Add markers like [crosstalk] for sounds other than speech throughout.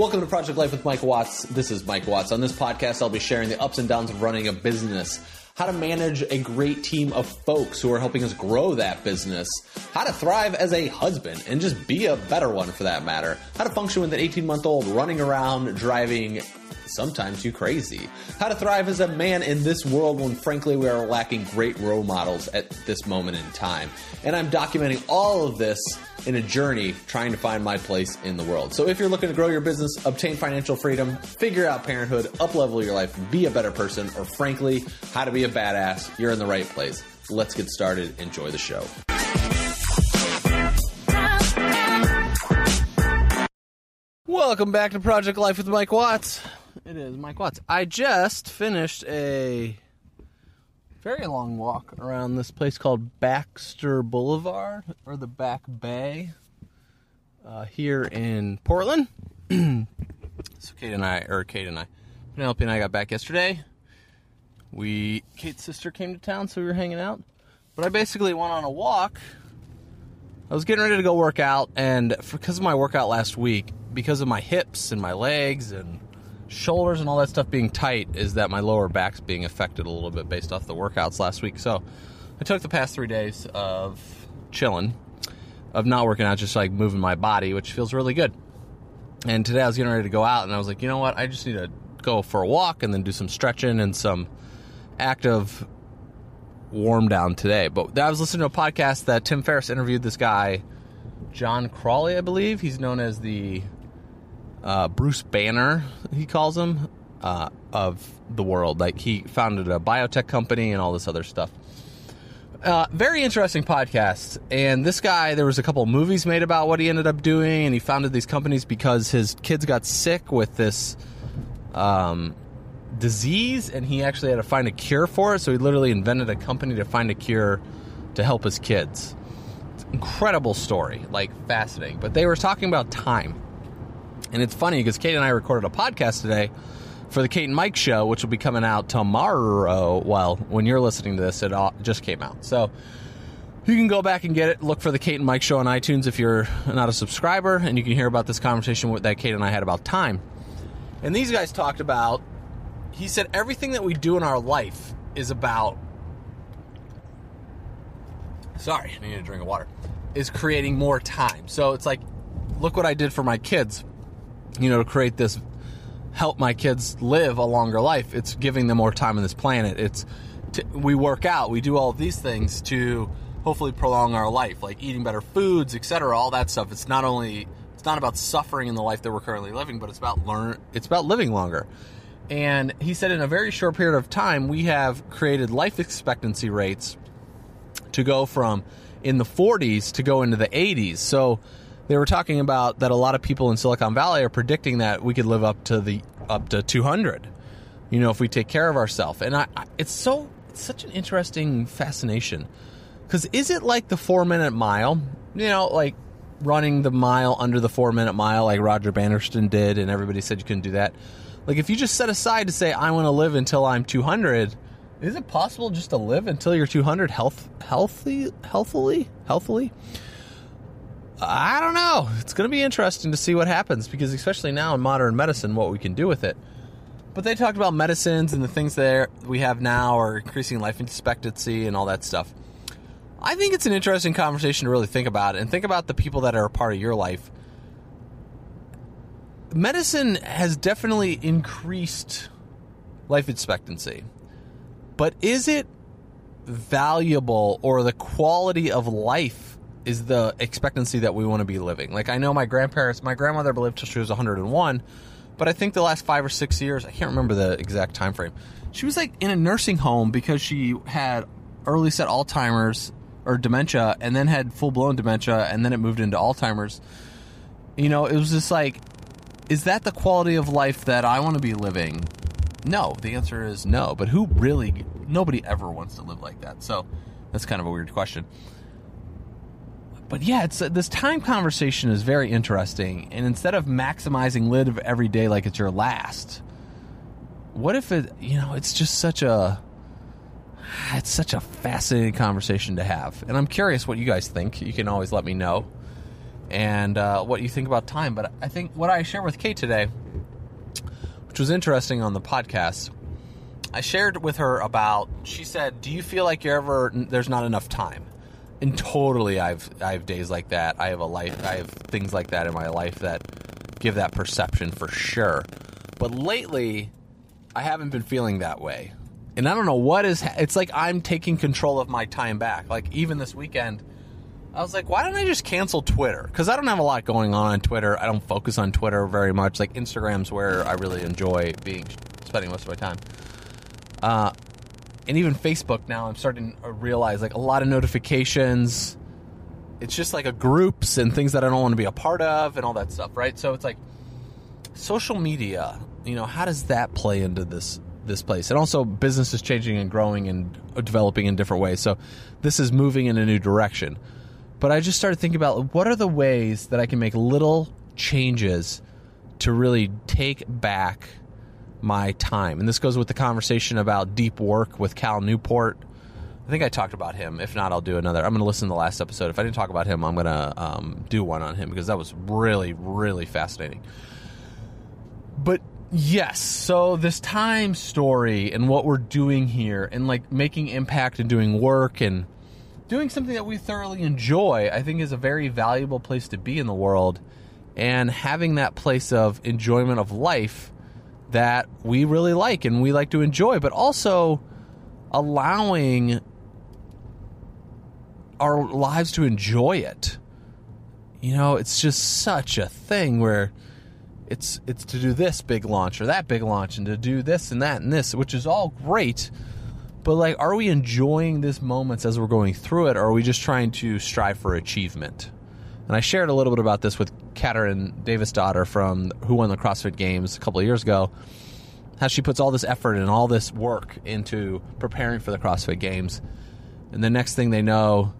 Welcome to Project Life with Mike Watts. This is Mike Watts. On this podcast, I'll be sharing the ups and downs of running a business, how to manage a great team of folks who are helping us grow that business, how to thrive as a husband and just be a better one for that matter, how to function with an 18 month old running around driving sometimes you crazy. How to thrive as a man in this world when frankly we are lacking great role models at this moment in time. And I'm documenting all of this in a journey trying to find my place in the world. So if you're looking to grow your business, obtain financial freedom, figure out parenthood, uplevel your life, be a better person, or frankly, how to be a badass, you're in the right place. Let's get started. Enjoy the show. Welcome back to Project Life with Mike Watts. It is Mike Watts. I just finished a very long walk around this place called Baxter Boulevard or the Back Bay uh, here in Portland. [clears throat] so Kate and I, or Kate and I, Penelope and I got back yesterday. We Kate's sister came to town, so we were hanging out. But I basically went on a walk. I was getting ready to go work out, and because of my workout last week, because of my hips and my legs and shoulders and all that stuff being tight is that my lower back's being affected a little bit based off the workouts last week. So I took the past three days of chilling, of not working out, just like moving my body, which feels really good. And today I was getting ready to go out, and I was like, you know what? I just need to go for a walk and then do some stretching and some active warm down today. But I was listening to a podcast that Tim Ferriss interviewed this guy, John Crowley, I believe. He's known as the uh, Bruce Banner, he calls him, uh, of the world. Like he founded a biotech company and all this other stuff. Uh, very interesting podcast. And this guy, there was a couple movies made about what he ended up doing, and he founded these companies because his kids got sick with this um, disease, and he actually had to find a cure for it. So he literally invented a company to find a cure to help his kids. Incredible story, like fascinating. But they were talking about time and it's funny because Kate and I recorded a podcast today for the Kate and Mike show, which will be coming out tomorrow. Well, when you're listening to this, it just came out. So you can go back and get it. Look for the Kate and Mike show on iTunes if you're not a subscriber, and you can hear about this conversation that Kate and I had about time. And these guys talked about, he said, everything that we do in our life is about. Sorry, I need a drink of water. Is creating more time. So it's like, look what I did for my kids you know, to create this help my kids live a longer life. It's giving them more time on this planet. It's we work out, we do all of these things to hopefully prolong our life, like eating better foods, etc. All that stuff. It's not only it's not about suffering in the life that we're currently living, but it's about learn. It's about living longer. And he said in a very short period of time, we have created life expectancy rates to go from in the 40s to go into the 80s. So they were talking about that a lot of people in Silicon Valley are predicting that we could live up to the up to 200. You know, if we take care of ourselves. And I, I, it's so it's such an interesting fascination. Cuz is it like the 4-minute mile? You know, like running the mile under the 4-minute mile like Roger Bannister did and everybody said you couldn't do that. Like if you just set aside to say I want to live until I'm 200, is it possible just to live until you're 200 health healthy healthily healthily? I don't know. It's going to be interesting to see what happens because, especially now in modern medicine, what we can do with it. But they talked about medicines and the things that we have now are increasing life expectancy and all that stuff. I think it's an interesting conversation to really think about and think about the people that are a part of your life. Medicine has definitely increased life expectancy, but is it valuable or the quality of life is the expectancy that we want to be living. Like I know my grandparents, my grandmother lived till she was 101, but I think the last five or six years, I can't remember the exact time frame. She was like in a nursing home because she had early set Alzheimer's or dementia, and then had full blown dementia, and then it moved into Alzheimer's. You know, it was just like, is that the quality of life that I want to be living? No, the answer is no. But who really? Nobody ever wants to live like that. So that's kind of a weird question but yeah, it's uh, this time conversation is very interesting. And instead of maximizing live every day like it's your last, what if it? You know, it's just such a it's such a fascinating conversation to have. And I'm curious what you guys think. You can always let me know. and uh, what you think about time. But I think what I share with Kate today, which was interesting on the podcast, I shared with her about. She said, "Do you feel like you're ever there's not enough time?" And totally, I've I have days like that. I have a life. I have things like that in my life that give that perception for sure. But lately, I haven't been feeling that way. And I don't know what is. It's like I'm taking control of my time back. Like even this weekend, I was like, why don't I just cancel Twitter? Because I don't have a lot going on on Twitter. I don't focus on Twitter very much. Like Instagram's where I really enjoy being spending most of my time. Uh, and even Facebook now, I'm starting to realize like a lot of notifications. It's just like a groups and things that I don't want to be a part of and all that stuff, right? So it's like social media. You know, how does that play into this this place? And also, business is changing and growing and developing in different ways. So this is moving in a new direction. But I just started thinking about what are the ways that I can make little changes to really take back my time. And this goes with the conversation about deep work with Cal Newport. I think I talked about him. If not, I'll do another. I'm going to listen to the last episode. If I didn't talk about him, I'm going to um, do one on him because that was really, really fascinating. But yes, so this time story and what we're doing here and like making impact and doing work and doing something that we thoroughly enjoy, I think is a very valuable place to be in the world. And having that place of enjoyment of life that we really like and we like to enjoy, but also allowing our lives to enjoy it. You know, it's just such a thing where it's it's to do this big launch or that big launch and to do this and that and this, which is all great. But like, are we enjoying these moments as we're going through it, or are we just trying to strive for achievement? And I shared a little bit about this with Katrin Davidsdottir from who won the CrossFit Games a couple of years ago. How she puts all this effort and all this work into preparing for the CrossFit Games. And the next thing they know,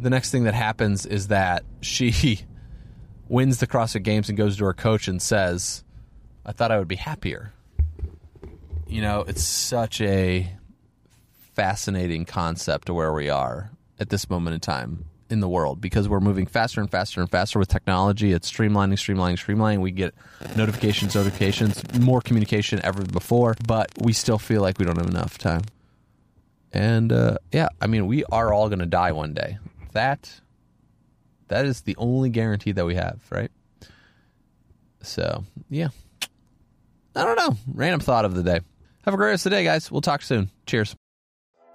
the next thing that happens is that she [laughs] wins the CrossFit Games and goes to her coach and says, I thought I would be happier. You know, it's such a fascinating concept to where we are at this moment in time in the world because we're moving faster and faster and faster with technology. It's streamlining, streamlining, streamlining. We get notifications, notifications, more communication ever before, but we still feel like we don't have enough time. And uh, yeah, I mean, we are all going to die one day. That that is the only guarantee that we have, right? So yeah, I don't know. Random thought of the day. Have a great rest of the day, guys. We'll talk soon. Cheers.